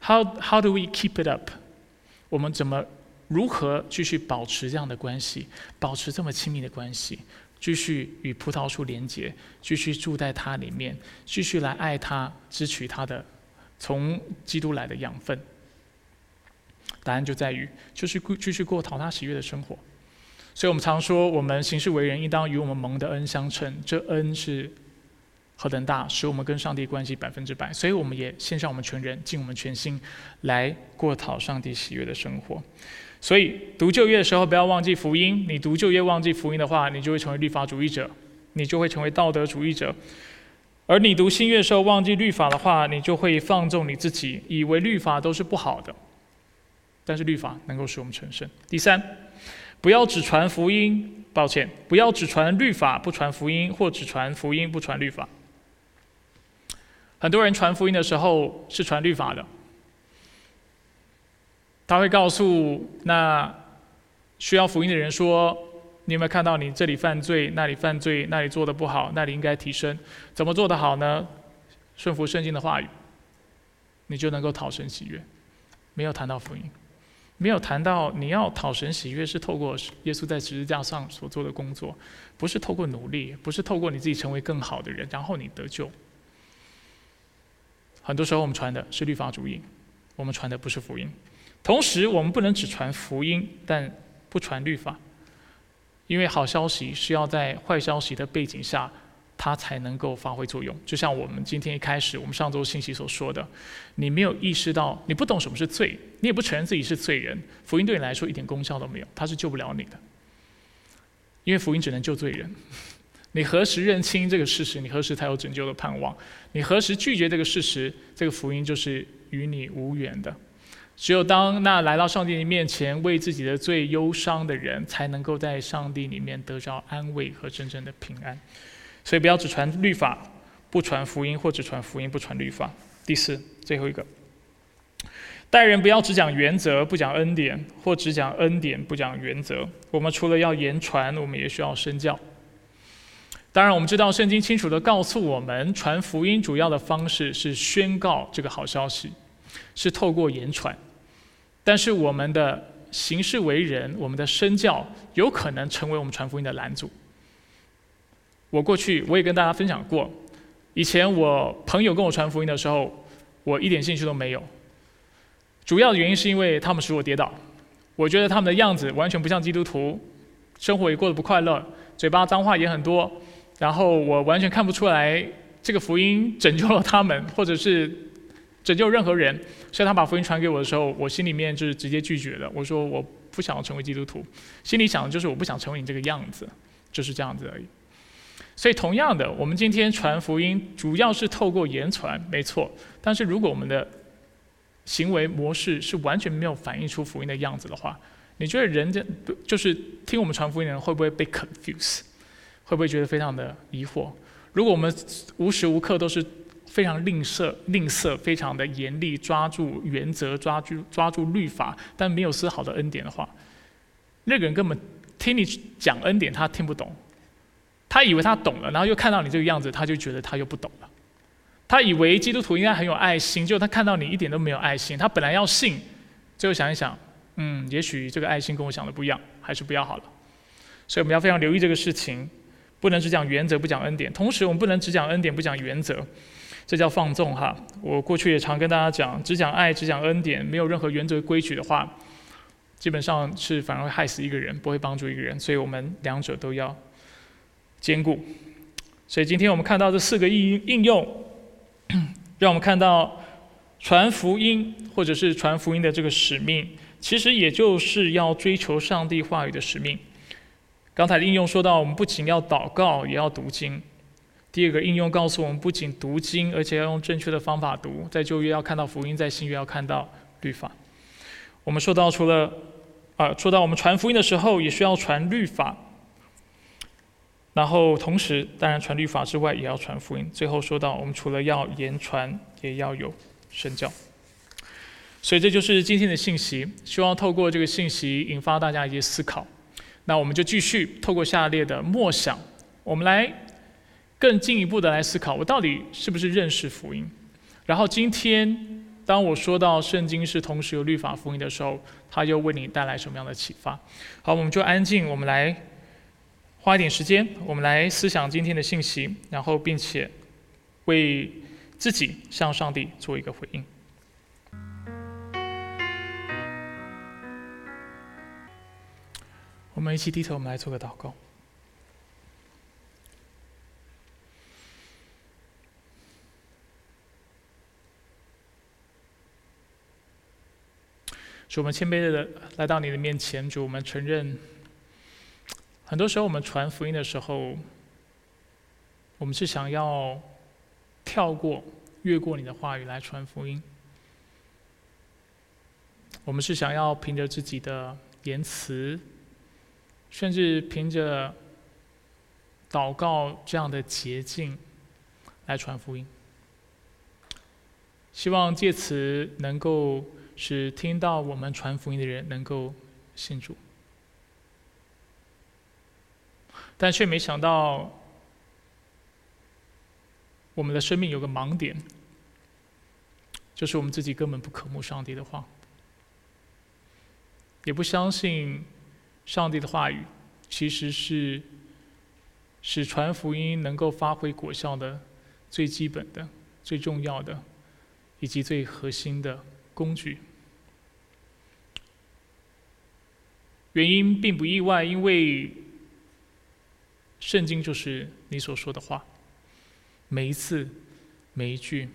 ：How how do we keep it up？我们怎么如何继续保持这样的关系，保持这么亲密的关系？”继续与葡萄树连结，继续住在它里面，继续来爱它，支取它的从基督来的养分。答案就在于，就是继续过讨他喜悦的生活。所以我们常说，我们行事为人应当与我们蒙的恩相称，这恩是何等大，使我们跟上帝关系百分之百。所以我们也献上我们全人，尽我们全心来过讨上帝喜悦的生活。所以读旧约的时候，不要忘记福音。你读旧约忘记福音的话，你就会成为律法主义者，你就会成为道德主义者。而你读新约的时候忘记律法的话，你就会放纵你自己，以为律法都是不好的。但是律法能够使我们成圣。第三，不要只传福音，抱歉，不要只传律法不传福音，或只传福音不传律法。很多人传福音的时候是传律法的，他会告诉那需要福音的人说：“你有没有看到你这里犯罪，那里犯罪，那里做的不好，那里应该提升？怎么做得好呢？顺服圣经的话语，你就能够讨神喜悦。”没有谈到福音，没有谈到你要讨神喜悦是透过耶稣在十字架上所做的工作，不是透过努力，不是透过你自己成为更好的人，然后你得救。很多时候我们传的是律法主义，我们传的不是福音。同时，我们不能只传福音，但不传律法，因为好消息是要在坏消息的背景下。它才能够发挥作用。就像我们今天一开始，我们上周信息所说的，你没有意识到，你不懂什么是罪，你也不承认自己是罪人，福音对你来说一点功效都没有，它是救不了你的。因为福音只能救罪人。你何时认清这个事实，你何时才有拯救的盼望？你何时拒绝这个事实，这个福音就是与你无缘的。只有当那来到上帝面前为自己的罪忧伤的人，才能够在上帝里面得着安慰和真正的平安。所以不要只传律法，不传福音，或只传福音不传律法。第四，最后一个，待人不要只讲原则不讲恩典，或只讲恩典不讲原则。我们除了要言传，我们也需要身教。当然，我们知道圣经清楚的告诉我们，传福音主要的方式是宣告这个好消息，是透过言传。但是我们的行事为人，我们的身教，有可能成为我们传福音的拦阻。我过去我也跟大家分享过，以前我朋友跟我传福音的时候，我一点兴趣都没有。主要的原因是因为他们使我跌倒，我觉得他们的样子完全不像基督徒，生活也过得不快乐，嘴巴脏话也很多，然后我完全看不出来这个福音拯救了他们，或者是拯救任何人。所以他把福音传给我的时候，我心里面就是直接拒绝的。我说我不想要成为基督徒，心里想的就是我不想成为你这个样子，就是这样子而已。所以，同样的，我们今天传福音主要是透过言传，没错。但是如果我们的行为模式是完全没有反映出福音的样子的话，你觉得人家就是听我们传福音的人会不会被 confuse？会不会觉得非常的疑惑？如果我们无时无刻都是非常吝啬、吝啬、非常的严厉，抓住原则、抓住抓住律法，但没有丝毫的恩典的话，那个人根本听你讲恩典，他听不懂。他以为他懂了，然后又看到你这个样子，他就觉得他又不懂了。他以为基督徒应该很有爱心，结果他看到你一点都没有爱心。他本来要信，最后想一想，嗯，也许这个爱心跟我想的不一样，还是不要好了。所以我们要非常留意这个事情，不能只讲原则不讲恩典。同时，我们不能只讲恩典不讲原则，这叫放纵哈。我过去也常跟大家讲，只讲爱只讲恩典，没有任何原则规矩的话，基本上是反而会害死一个人，不会帮助一个人。所以我们两者都要。兼顾，所以今天我们看到这四个应应用，让我们看到传福音或者是传福音的这个使命，其实也就是要追求上帝话语的使命。刚才的应用说到，我们不仅要祷告，也要读经。第二个应用告诉我们，不仅读经，而且要用正确的方法读。在旧约要看到福音，在新约要看到律法。我们说到，除了啊，说到我们传福音的时候，也需要传律法。然后，同时，当然传律法之外，也要传福音。最后说到，我们除了要言传，也要有身教。所以这就是今天的信息。希望透过这个信息，引发大家一些思考。那我们就继续透过下列的默想，我们来更进一步的来思考：我到底是不是认识福音？然后今天，当我说到圣经是同时有律法福音的时候，它又为你带来什么样的启发？好，我们就安静，我们来。花一点时间，我们来思想今天的信息，然后并且为自己向上帝做一个回应。我们一起低头，我们来做个祷告。主，我们谦卑的来到你的面前，主，我们承认。很多时候，我们传福音的时候，我们是想要跳过、越过你的话语来传福音。我们是想要凭着自己的言辞，甚至凭着祷告这样的捷径来传福音。希望借此能够使听到我们传福音的人能够信主，但却没想到我们的生命有个盲点，就是我们自己根本不渴慕上帝的话，也不相信上帝的话语其实是使传福音能够发挥果效的最基本的、最重要的以及最核心的工具。原因并不意外，因为圣经就是你所说的话，每一次、每一句、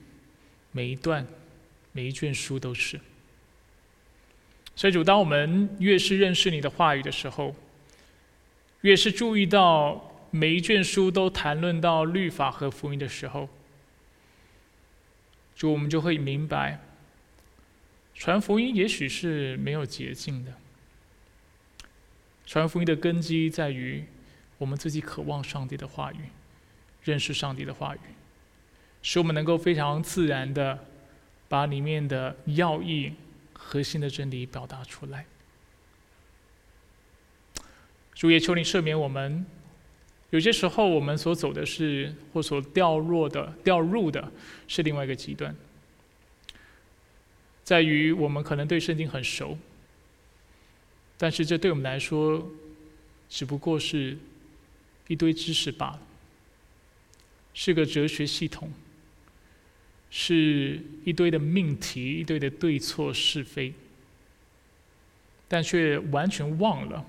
每一段、每一卷书都是。所以主，当我们越是认识你的话语的时候，越是注意到每一卷书都谈论到律法和福音的时候，主，我们就会明白，传福音也许是没有捷径的。传福音的根基在于我们自己渴望上帝的话语，认识上帝的话语，使我们能够非常自然的把里面的要义、核心的真理表达出来。主也求你赦免我们，有些时候我们所走的是或所掉落的、掉入的是另外一个极端，在于我们可能对圣经很熟。但是这对我们来说，只不过是一堆知识罢了，是个哲学系统，是一堆的命题，一堆的对错是非，但却完全忘了，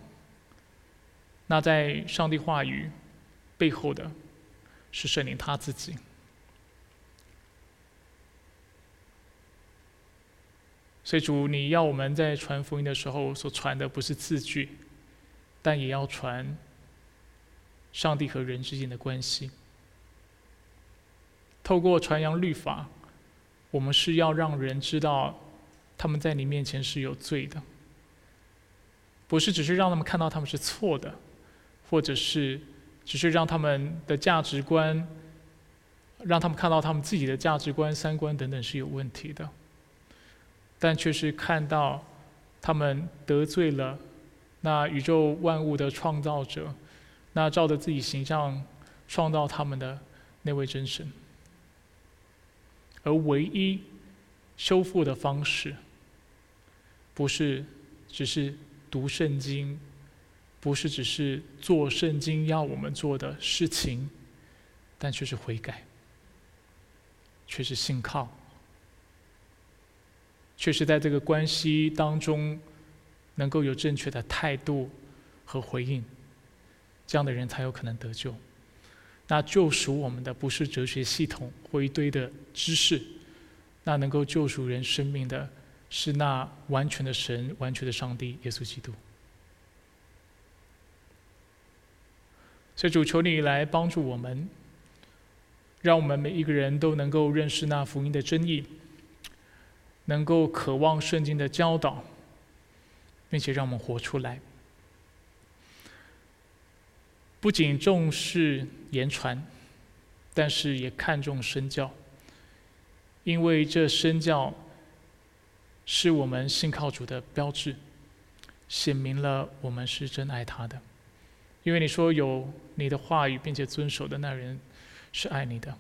那在上帝话语背后的是圣灵他自己。所以主，你要我们在传福音的时候所传的不是字句，但也要传上帝和人之间的关系。透过传扬律法，我们是要让人知道他们在你面前是有罪的，不是只是让他们看到他们是错的，或者是只是让他们的价值观，让他们看到他们自己的价值观、三观等等是有问题的。但却是看到他们得罪了那宇宙万物的创造者，那照着自己形象创造他们的那位真神，而唯一修复的方式，不是只是读圣经，不是只是做圣经要我们做的事情，但却是悔改，却是信靠。却是在这个关系当中，能够有正确的态度和回应，这样的人才有可能得救。那救赎我们的不是哲学系统或一堆的知识，那能够救赎人生命的是那完全的神、完全的上帝耶稣基督。所以主求你来帮助我们，让我们每一个人都能够认识那福音的真意。能够渴望圣经的教导，并且让我们活出来。不仅重视言传，但是也看重身教，因为这身教是我们信靠主的标志，显明了我们是真爱他的。因为你说有你的话语并且遵守的那人是爱你的，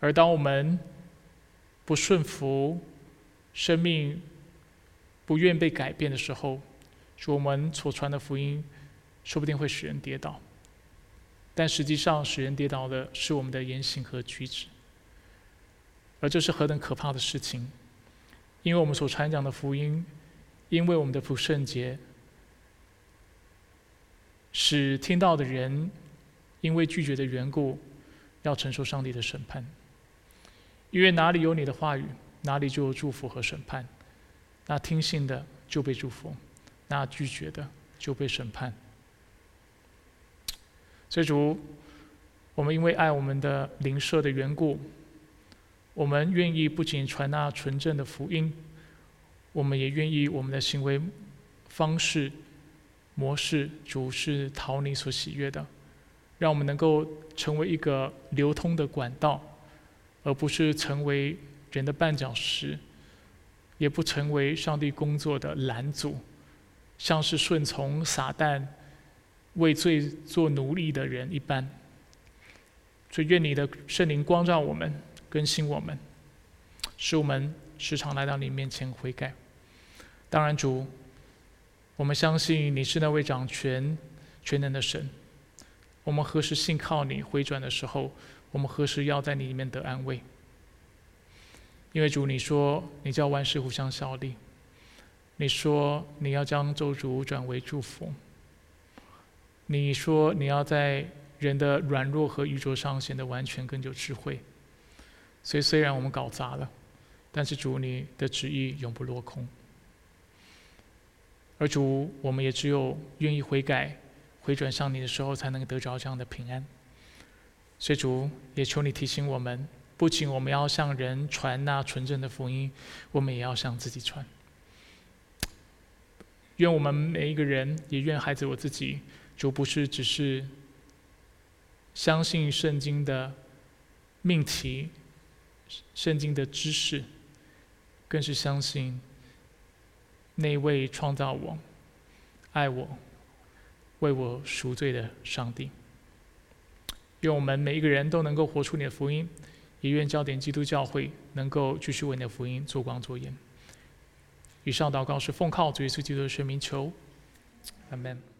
而当我们。不顺服，生命不愿被改变的时候，我们所传的福音，说不定会使人跌倒。但实际上，使人跌倒的是我们的言行和举止，而这是何等可怕的事情！因为我们所传讲的福音，因为我们的不圣洁，使听到的人因为拒绝的缘故，要承受上帝的审判。因为哪里有你的话语，哪里就有祝福和审判。那听信的就被祝福，那拒绝的就被审判。所以主，我们因为爱我们的灵舍的缘故，我们愿意不仅传那纯正的福音，我们也愿意我们的行为方式模式，主是讨你所喜悦的，让我们能够成为一个流通的管道。而不是成为人的绊脚石，也不成为上帝工作的拦阻，像是顺从撒旦、为罪做奴隶的人一般。所以，愿你的圣灵光照我们，更新我们，使我们时常来到你面前悔改。当然，主，我们相信你是那位掌权、全能的神。我们何时信靠你回转的时候，我们何时要在你里面得安慰？因为主，你说你叫万事互相效力，你说你要将咒诅转为祝福，你说你要在。人的软弱和愚拙上显得完全更有智慧，所以虽然我们搞砸了，但是主你的旨意永不落空。而主，我们也只有愿意悔改、回转向你的时候，才能得着这样的平安。所以主也求你提醒我们，不仅我们要向人传那纯正的福音，我们也要向自己传。愿我们每一个人，也愿孩子我自己，主不是只是。相信圣经的命题，圣经的知识，更是相信那位创造我、爱我、为我赎罪的上帝。愿我们每一个人都能够活出你的福音，也愿焦点基督教会能够继续为你的福音做光做盐。以上祷告是奉靠主耶稣基督的圣名求，阿门。